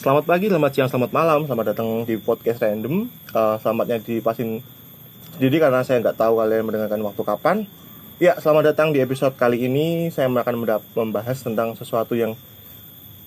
Selamat pagi, selamat siang, selamat malam, selamat datang di podcast random. Eh, selamatnya dipasin sendiri karena saya nggak tahu kalian mendengarkan waktu kapan. Ya, selamat datang di episode kali ini. Saya akan membahas tentang sesuatu yang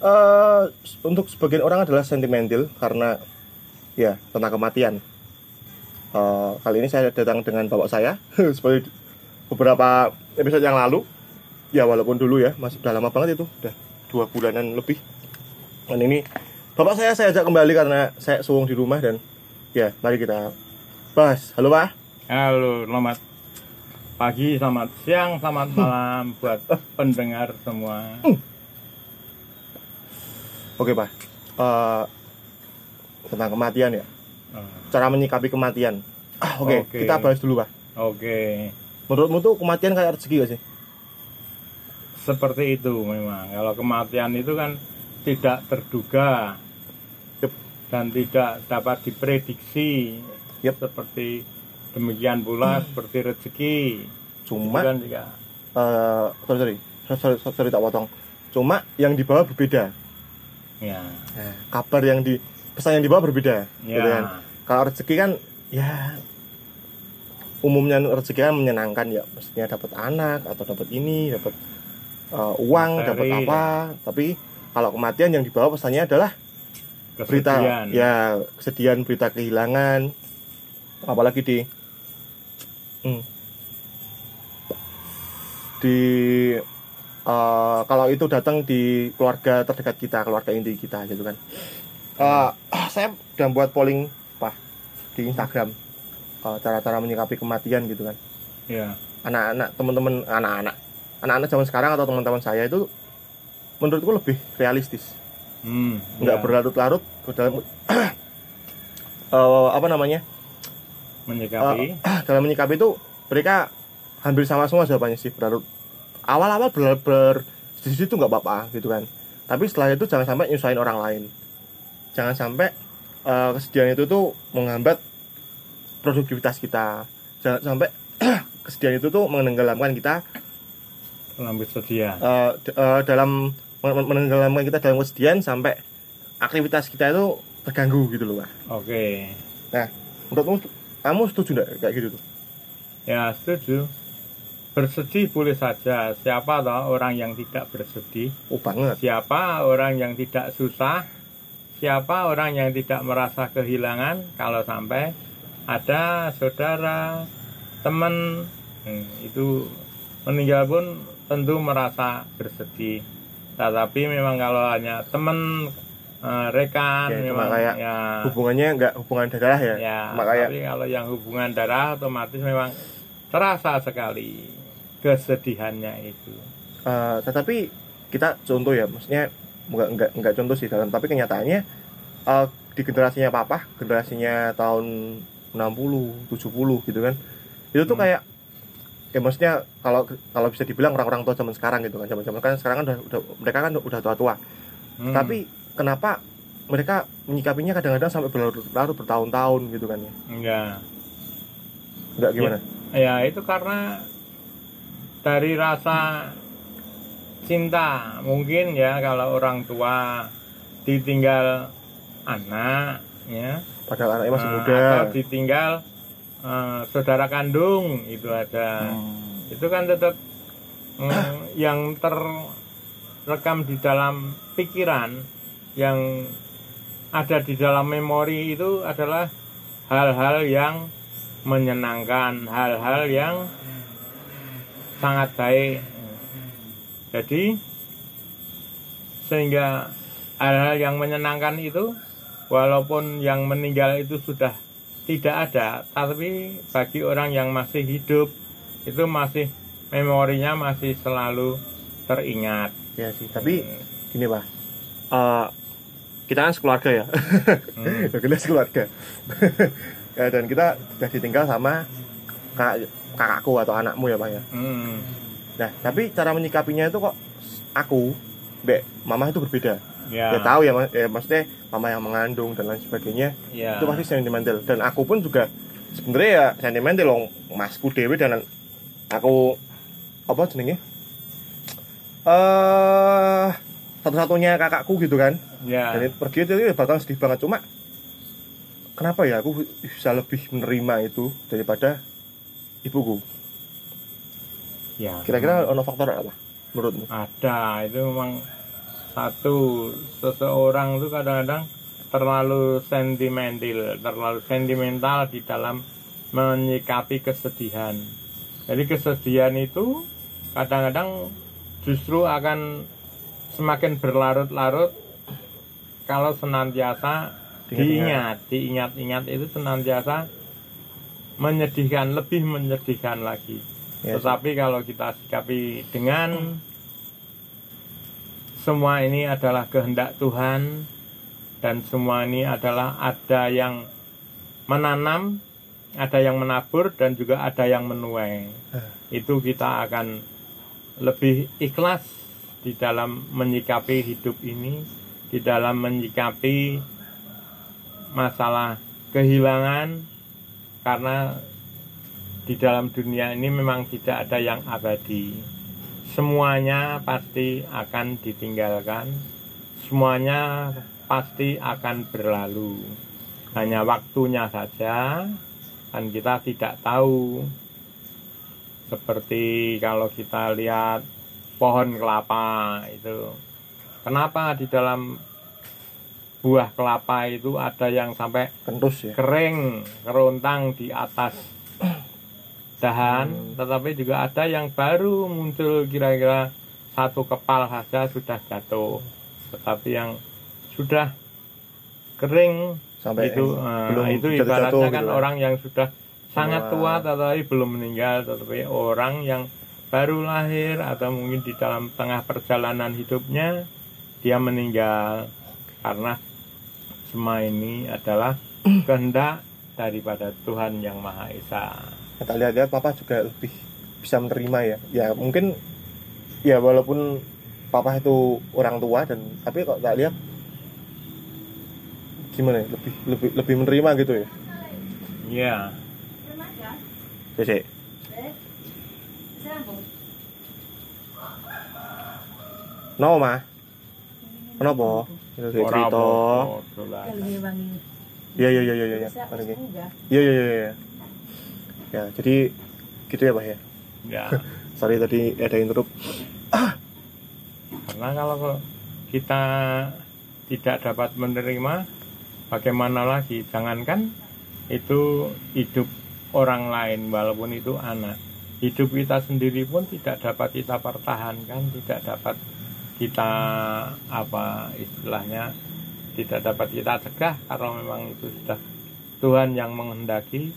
eh untuk sebagian orang adalah sentimental karena ya tentang kematian. Eh, kali ini saya datang dengan bapak saya seperti beberapa episode yang lalu. Ya walaupun dulu ya masih udah lama banget itu, udah dua bulanan lebih. Dan ini bapak saya saya ajak kembali karena saya suwung di rumah dan ya mari kita bahas. Halo pak. Halo, selamat pagi, selamat siang, selamat malam buat pendengar semua. Oke pak. Eh, tentang kematian ya. Oh, Cara menyikapi kematian. Ah, oke. Oke. Kita bahas dulu pak. Oke, Menurutmu tuh kematian kayak rezeki gak sih? seperti itu memang. Kalau kematian itu kan tidak terduga Yep. dan tidak dapat diprediksi. Yep. Seperti demikian pula seperti rezeki. Cuma juga eh sorry, sorry, sorry, sorry, sorry, sorry, tak potong. Cuma yang dibawa berbeda. ya, Nah, kabar yang di pesan yang dibawa berbeda. ya, Gitu kan. Kalau rezeki kan ya umumnya rezeki kan menyenangkan ya, maksudnya dapat anak atau dapat ini, dapat eh, uang, dapat apa. Tapi kalau kematian yang dibawa pesannya adalah berita. Kesedihan. ya kesedihan berita kehilangan. Apalagi di hmm, di eh, kalau itu datang di keluarga terdekat kita keluarga inti kita gitu kan. Eh, saya udah buat polling pak di Instagram. Eh, cara-cara menyikapi kematian gitu kan. Ya, anak-anak teman-teman anak-anak. Anak-anak zaman sekarang atau teman-teman saya itu menurutku lebih realistis. Hmm, nggak ya, berlarut-larut dalam eh, apa namanya? Menyikapi. dalam menyikapi itu mereka hampir sama semua jawabannya sih berlarut. Awal-awal ber, ber di situ nggak apa-apa gitu kan. Tapi setelah itu jangan sampai nyusahin orang lain. Jangan sampai eh, kesedihan itu tuh menghambat produktivitas kita. Jangan sampai kesedihan itu tuh menenggelamkan kita. Kesedihan. d- eh, dalam menenggelamkan kita dalam kesedihan sampai aktivitas kita itu terganggu gitu loh pak. Oke. menurutmu kamu setuju nggak kayak gitu tuh? Ya setuju. Bersedih boleh saja. Siapa tahu orang yang tidak bersedih? Oh banget. Siapa orang yang tidak susah? Siapa orang yang tidak merasa kehilangan? Kalau sampai ada saudara Teman hmm, Itu meninggal pun tentu merasa bersedih Tetapi memang kalau hanya teman eh, Rekan Ya, memang kayak ya, hubungannya nggak hubungan darah ya, Ya, tapi kalau yang hubungan darah otomatis memang terasa sekali kesedihannya itu. eh, tetapi kita contoh ya maksudnya nggak nggak nggak contoh sih dalam tapi kenyataannya eh, di generasinya papa generasinya tahun 60 70 gitu kan itu tuh Hmm. kayak ya maksudnya kalau kalau bisa dibilang orang-orang tua zaman sekarang gitu kan zaman zaman kan sekarang kan udah, udah mereka kan udah tua-tua. Hmm. tapi kenapa mereka menyikapinya kadang-kadang sampai berlarut-larut bertahun-tahun gitu kan ya? Enggak. nggak gimana? Ya itu karena dari rasa cinta mungkin ya kalau orang tua ditinggal anak ya. Padahal anaknya masih eh, muda. atau ditinggal eh, saudara kandung itu ada Hmm. itu kan tetap mm, yang terrekam di dalam pikiran yang ada di dalam memori itu adalah hal-hal yang menyenangkan hal-hal yang sangat baik jadi sehingga hal-hal yang menyenangkan itu walaupun yang meninggal itu sudah tidak ada. Tapi bagi orang yang masih hidup itu masih memorinya masih selalu teringat. Ya sih tapi gini pak. Eh, kita kan sekeluarga ya. Hmm. kita sekeluarga. Ya, dan kita sudah ditinggal sama kakak kakakku atau anakmu ya pak ya. Hmm. nah tapi cara menyikapinya itu kok aku Mbak, mama itu berbeda ya. Ya tahu ya, Mas- ya maksudnya mama yang mengandung dan lain sebagainya. Ya. Itu pasti sentimental. Dan aku pun juga sebenarnya ya sentimental loh masku dewi dan aku apa jenenge eh satu-satunya kakakku gitu kan. Ya. Dan itu pergi itu ya bakal sedih banget. Cuma kenapa ya aku bisa lebih menerima itu daripada ibuku? Ya. Kira-kira ono faktor apa menurutmu? Ada itu memang satu seseorang itu kadang-kadang terlalu sentimental terlalu sentimental di dalam menyikapi kesedihan. Jadi kesedihan itu kadang-kadang justru akan semakin berlarut-larut kalau senantiasa diingat diingat-ingat itu senantiasa menyedihkan lebih menyedihkan lagi. Ya, tetapi kalau kita sikapi dengan semua ini adalah kehendak Tuhan dan semua ini adalah ada yang menanam, ada yang menabur dan juga ada yang menuai. Itu kita akan lebih ikhlas di dalam menyikapi hidup ini, di dalam menyikapi masalah kehilangan karena di dalam dunia ini memang tidak ada yang abadi. Semuanya pasti akan ditinggalkan. Semuanya pasti akan berlalu. Hanya waktunya saja dan kita tidak tahu. Seperti kalau kita lihat pohon kelapa itu. Kenapa di dalam buah kelapa itu ada yang sampai kentus ya kering, kerontang di atas dahan, tetapi juga ada yang baru muncul kira-kira satu kepal saja sudah jatuh, tetapi yang sudah kering sampai itu yang eh, belum itu ibaratnya kan gitu kan. orang yang sudah sangat tua tetapi belum meninggal, tetapi orang yang baru lahir atau mungkin di dalam tengah perjalanan hidupnya dia meninggal karena semua ini adalah kehendak daripada Tuhan yang Maha Esa. Kita lihat-lihat papa juga lebih bisa menerima ya. Ya mungkin ya walaupun papa itu orang tua dan tapi kok tak lihat gimana ya lebih lebih lebih menerima gitu ya? Ya, Cece no mah kenapa? Itu cerita. Iya iya iya iya iya. Iya iya iya iya ya jadi gitu ya pak ya Ya, sorry tadi ada interrupt karena kalau kita tidak dapat menerima, bagaimana lagi? Jangankan itu hidup orang lain, walaupun itu anak. Hidup kita sendiri pun tidak dapat kita pertahankan, tidak dapat kita apa istilahnya tidak dapat kita cegah kalau memang itu sudah Tuhan yang menghendaki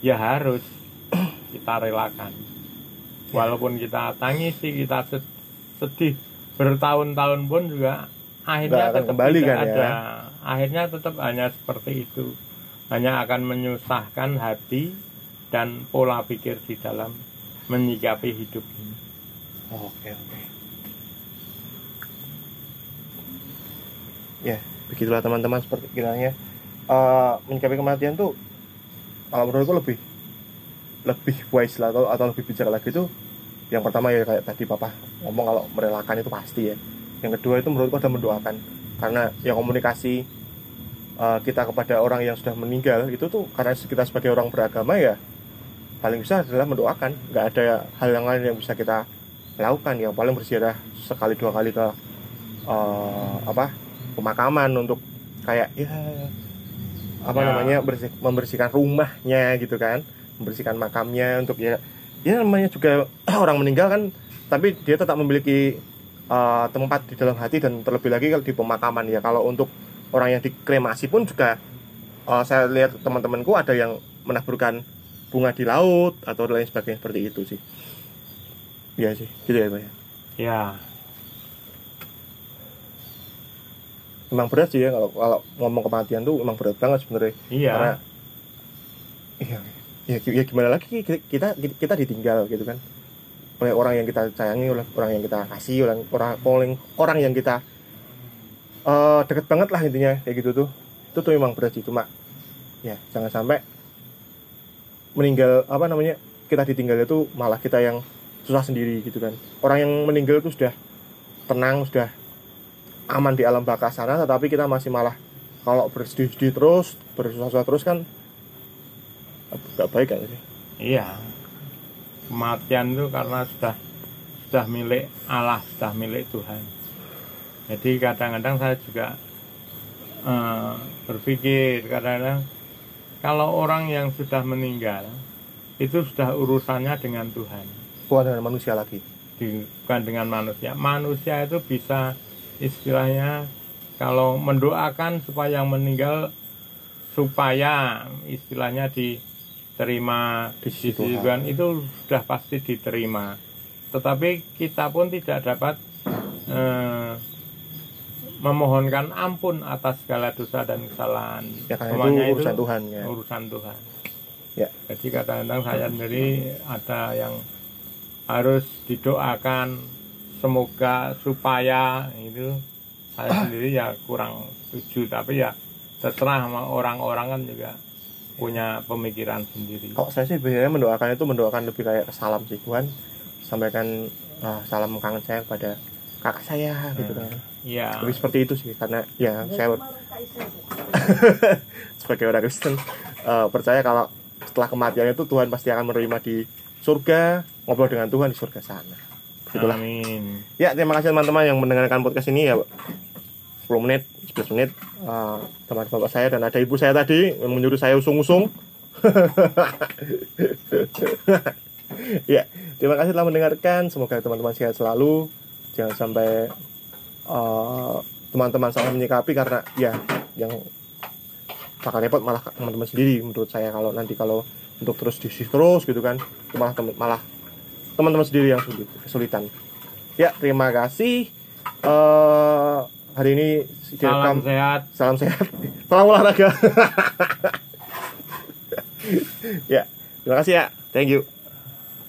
ya harus. Kita relakan. Walaupun kita tangisi kita sed- sedih bertahun-tahun pun juga akhirnya Nggak akan tetap kembali tidak kan ya? ada. Akhirnya tetap hanya seperti itu. Hanya akan menyusahkan hati dan pola pikir di dalam menyikapi hidup ini. Oke oke. Ya begitulah teman-teman seperti kiranya eh, menyikapi kematian tuh kalau menurutku lebih lebih wise lah atau, atau lebih bijak lagi tuh yang pertama ya kayak tadi papa ngomong kalau merelakan itu pasti ya. Yang kedua itu menurutku ada mendoakan. Karena yang komunikasi eh, kita kepada orang yang sudah meninggal itu tuh karena kita sebagai orang beragama ya paling bisa adalah mendoakan. Nggak ada hal yang lain yang bisa kita lakukan. Yang paling berziarah sekali dua kali ke eh, apa pemakaman untuk kayak ya apa Ya. namanya bersih- membersihkan rumahnya gitu kan membersihkan makamnya untuk ya ya namanya juga orang meninggal kan tapi dia tetap memiliki eh, tempat di dalam hati dan terlebih lagi kalau di pemakaman ya. Kalau untuk orang yang dikremasi pun juga eh, saya lihat teman-temanku ada yang menaburkan bunga di laut atau lain sebagainya seperti itu sih. Iya sih gitu ya pak ya. Ya emang berat sih ya kalau kalau ngomong kematian tuh emang berat banget sebenarnya. Iya. Karena iya ya, ya gimana lagi kita kita ditinggal gitu kan. Oleh orang yang kita sayangi oleh orang yang kita kasih oleh orang orang orang yang kita eh deket banget lah intinya kayak gitu tuh. Itu tuh emang berat sih cuma ya jangan sampai meninggal apa namanya kita ditinggal itu malah kita yang susah sendiri gitu kan. Orang yang meninggal itu sudah tenang sudah aman di alam baka sana tetapi kita masih malah kalau bersedih-sedih terus bersusah-susah terus kan nggak baik kan sih Iya. Kematian itu karena sudah sudah milik Allah, sudah milik Tuhan. Jadi kadang-kadang saya juga eh, berpikir kadang-kadang kalau orang yang sudah meninggal itu sudah urusannya dengan Tuhan, bukan dengan manusia lagi bukan dengan manusia. Manusia itu bisa istilahnya kalau mendoakan supaya yang meninggal supaya istilahnya diterima Di sisi Tuhan. Itu sudah pasti diterima. Tetapi kita pun tidak dapat eh, memohonkan ampun atas segala dosa dan kesalahan. ya Semuanya itu urusan Tuhan ya urusan Tuhan. Ya. Jadi kadang-kadang saya sendiri ada yang harus didoakan semoga supaya itu saya sendiri ya kurang setuju tapi ya terserah sama orang-orang kan juga punya pemikiran sendiri. kalau saya sih biasanya mendoakan itu mendoakan lebih kayak salam sih Tuhan sampaikan ah, salam kangen saya kepada kakak saya gitu kan Iya. lebih seperti itu sih karena ya saya sebagai orang Kristen eh, percaya kalau setelah kematian itu Tuhan pasti akan menerima di surga ngobrol dengan Tuhan di surga sana itulah. Amin. ya terima kasih teman-teman yang mendengarkan podcast ini ya 10 menit 11 menit Eh, teman bapak saya dan ada ibu saya tadi yang menyuruh saya usung-usung. Ya terima kasih telah mendengarkan. Semoga teman-teman sehat selalu. Jangan sampai eh, teman-teman salah menyikapi karena ya yang bakal repot malah teman-teman sendiri menurut saya kalau nanti kalau untuk terus diisi terus gitu kan. Malah malah teman-teman sendiri yang sulit kesulitan. Ya terima kasih. Eh hari ini Salam direkam- sehat. salam sehat. Salam olahraga. Ya terima kasih ya. Thank you